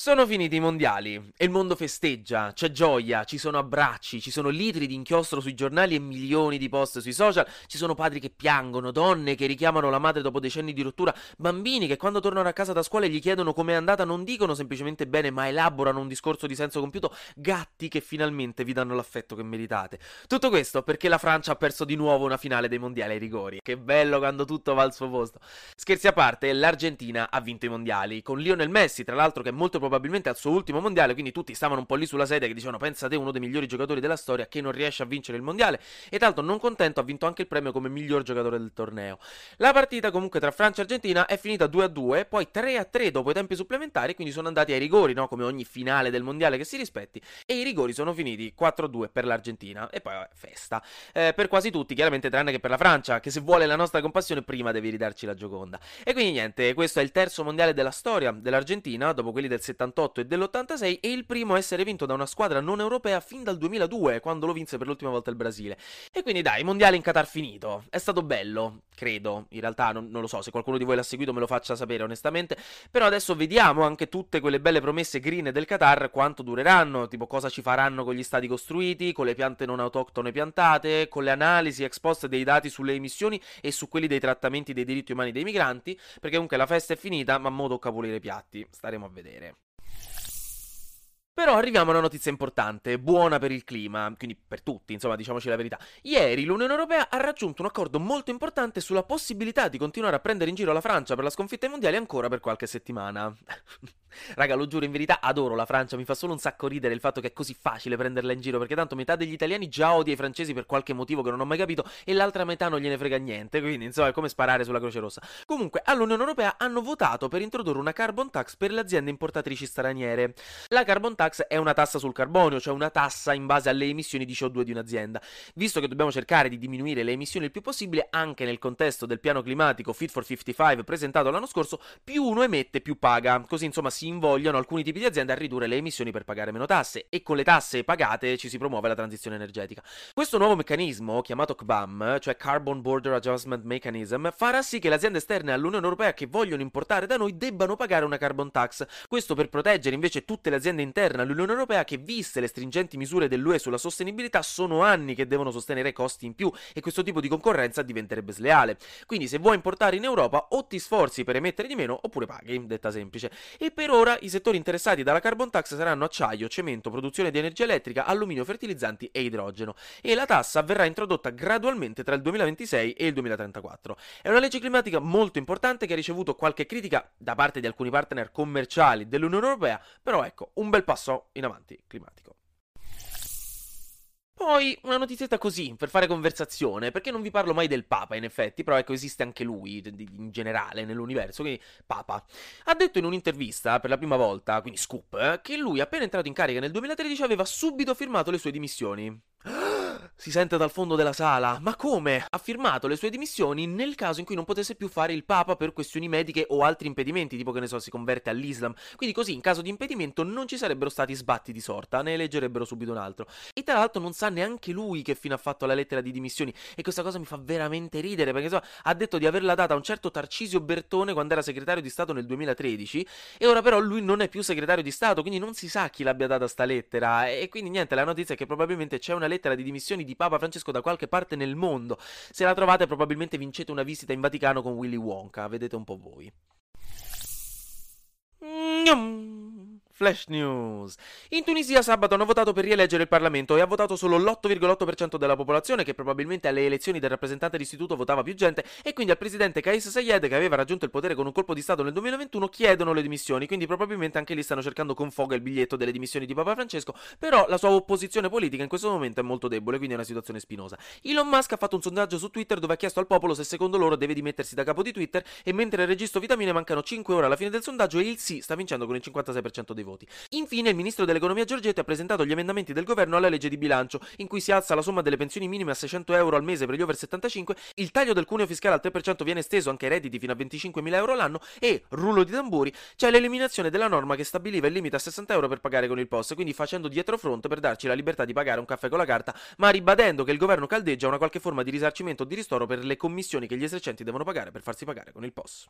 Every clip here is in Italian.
Sono finiti i mondiali e il mondo festeggia, c'è gioia, ci sono abbracci, ci sono litri di inchiostro sui giornali e milioni di post sui social, ci sono padri che piangono, donne che richiamano la madre dopo decenni di rottura, bambini che quando tornano a casa da scuola e gli chiedono com'è andata non dicono semplicemente bene ma elaborano un discorso di senso compiuto, gatti che finalmente vi danno l'affetto che meritate. Tutto questo perché la Francia ha perso di nuovo una finale dei mondiali ai rigori. Che bello quando tutto va al suo posto. Scherzi a parte, l'Argentina ha vinto i mondiali, con Lionel Messi tra l'altro che è molto probabilmente al suo ultimo mondiale, quindi tutti stavano un po' lì sulla sedia che dicevano pensate uno dei migliori giocatori della storia che non riesce a vincere il mondiale e l'altro non contento ha vinto anche il premio come miglior giocatore del torneo. La partita comunque tra Francia e Argentina è finita 2-2, poi 3-3 dopo i tempi supplementari, quindi sono andati ai rigori, no? come ogni finale del mondiale che si rispetti, e i rigori sono finiti 4-2 per l'Argentina e poi vabbè, festa. Eh, per quasi tutti, chiaramente tranne che per la Francia, che se vuole la nostra compassione prima devi ridarci la gioconda. E quindi niente, questo è il terzo mondiale della storia dell'Argentina, dopo quelli del 78 e dell'86 e il primo a essere vinto da una squadra non europea fin dal 2002, quando lo vinse per l'ultima volta il Brasile. E quindi dai, mondiale in Qatar finito. È stato bello, credo. In realtà non, non, lo so, se qualcuno di voi l'ha seguito me lo faccia sapere onestamente. Però adesso vediamo anche tutte quelle belle promesse green del Qatar quanto dureranno, tipo cosa ci faranno con gli stati costruiti, con le piante non autoctone piantate, con le analisi ex post dei dati sulle emissioni e su quelli dei trattamenti dei diritti umani dei migranti, perché comunque la festa è finita, ma mo tocca pulire i piatti. Staremo a vedere. Però arriviamo a una notizia importante, buona per il clima, quindi per tutti, insomma, diciamoci la verità. Ieri l'Unione Europea ha raggiunto un accordo molto importante sulla possibilità di continuare a prendere in giro la Francia per la sconfitta ai mondiali ancora per qualche settimana. Raga, lo giuro, in verità adoro la Francia, mi fa solo un sacco ridere il fatto che è così facile prenderla in giro, perché tanto metà degli italiani già odia i francesi per qualche motivo che non ho mai capito e l'altra metà non gliene frega niente, quindi insomma è come sparare sulla Croce Rossa. Comunque, all'Unione Europea hanno votato per introdurre una carbon tax per le aziende importatrici straniere. La carbon tax è una tassa sul carbonio, cioè una tassa in base alle emissioni di CO2 di un'azienda. Visto che dobbiamo cercare di diminuire le emissioni il più possibile, anche nel contesto del piano climatico Fit for 55 presentato l'anno scorso, più uno emette più paga, così insomma si invogliano alcuni tipi di aziende a ridurre le emissioni per pagare meno tasse e con le tasse pagate ci si promuove la transizione energetica. Questo nuovo meccanismo, chiamato CBAM, cioè Carbon Border Adjustment Mechanism, farà sì che le aziende esterne all'Unione Europea che vogliono importare da noi debbano pagare una carbon tax. Questo per proteggere invece tutte le aziende interne all'Unione Europea che, viste le stringenti misure dell'UE sulla sostenibilità, sono anni che devono sostenere costi in più e questo tipo di concorrenza diventerebbe sleale. Quindi se vuoi importare in Europa o ti sforzi per emettere di meno oppure paghi, detta semplice. E per ora i settori interessati dalla carbon tax saranno acciaio, cemento, produzione di energia elettrica, alluminio, fertilizzanti e idrogeno. E la tassa verrà introdotta gradualmente tra il 2026 e il 2034. È una legge climatica molto importante che ha ricevuto qualche critica da parte di alcuni partner commerciali dell'Unione Europea, però ecco, un bel passo in avanti climatico. Poi una notizietta così, per fare conversazione, perché non vi parlo mai del Papa in effetti, però ecco esiste anche lui in generale nell'universo, quindi Papa. Ha detto in un'intervista per la prima volta, quindi scoop, eh, che lui appena entrato in carica nel 2013 aveva subito firmato le sue dimissioni. Si sente dal fondo della sala. Ma come? Ha firmato le sue dimissioni nel caso in cui non potesse più fare il Papa per questioni mediche o altri impedimenti, tipo che ne so, si converte all'Islam. Quindi così, in caso di impedimento, non ci sarebbero stati sbatti di sorta, ne eleggerebbero subito un altro. E tra l'altro non sa neanche lui che fine ha fatto la lettera di dimissioni. E questa cosa mi fa veramente ridere, perché so, ha detto di averla data a un certo Tarcisio Bertone quando era segretario di Stato nel 2013. E ora però lui non è più segretario di Stato, quindi non si sa chi l'abbia data sta lettera. E quindi niente, la notizia è che probabilmente c'è una lettera di dimissioni di Papa Francesco da qualche parte nel mondo. Se la trovate probabilmente vincete una visita in Vaticano con Willy Wonka, vedete un po' voi. Flash News. In Tunisia sabato hanno votato per rieleggere il Parlamento e ha votato solo l'8,8% della popolazione, che probabilmente alle elezioni del rappresentante d'istituto votava più gente, e quindi al presidente Kais Sayed, che aveva raggiunto il potere con un colpo di Stato nel 2021, chiedono le dimissioni, quindi probabilmente anche lì stanno cercando con foga il biglietto delle dimissioni di Papa Francesco, però la sua opposizione politica in questo momento è molto debole, quindi è una situazione spinosa. Elon Musk ha fatto un sondaggio su Twitter dove ha chiesto al popolo se secondo loro deve dimettersi da capo di Twitter, e mentre registro vitamine mancano 5 ore alla fine del sondaggio e il sì sta vincendo con il 56% dei voti voti. Infine, il ministro dell'economia Giorgetti ha presentato gli emendamenti del governo alla legge di bilancio, in cui si alza la somma delle pensioni minime a 600 euro al mese per gli over 75, il taglio del cuneo fiscale al 3% viene esteso anche ai redditi fino a 25.000 euro l'anno e, rullo di tamburi, c'è l'eliminazione della norma che stabiliva il limite a 60 euro per pagare con il POS, quindi facendo dietro front per darci la libertà di pagare un caffè con la carta, ma ribadendo che il governo caldeggia una qualche forma di risarcimento o di ristoro per le commissioni che gli esercenti devono pagare per farsi pagare con il POS.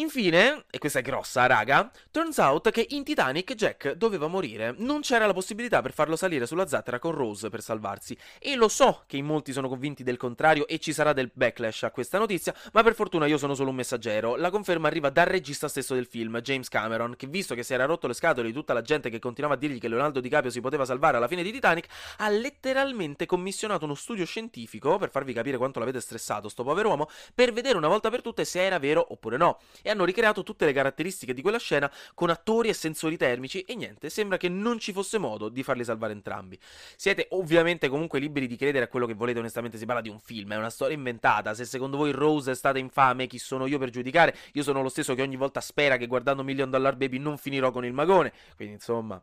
Infine, e questa è grossa, raga, turns out che in Titanic Jack doveva morire. Non c'era la possibilità per farlo salire sulla zattera con Rose per salvarsi. E lo so che in molti sono convinti del contrario e ci sarà del backlash a questa notizia, ma per fortuna io sono solo un messaggero. La conferma arriva dal regista stesso del film, James Cameron, che visto che si era rotto le scatole di tutta la gente che continuava a dirgli che Leonardo DiCaprio si poteva salvare alla fine di Titanic, ha letteralmente commissionato uno studio scientifico, per farvi capire quanto l'avete stressato sto povero uomo, per vedere una volta per tutte se era vero oppure no e hanno ricreato tutte le caratteristiche di quella scena con attori e sensori termici e niente, sembra che non ci fosse modo di farli salvare entrambi. Siete ovviamente comunque liberi di credere a quello che volete, onestamente si parla di un film, è una storia inventata, se secondo voi Rose è stata infame, chi sono io per giudicare? Io sono lo stesso che ogni volta spera che guardando Million Dollar Baby non finirò con il magone, quindi insomma...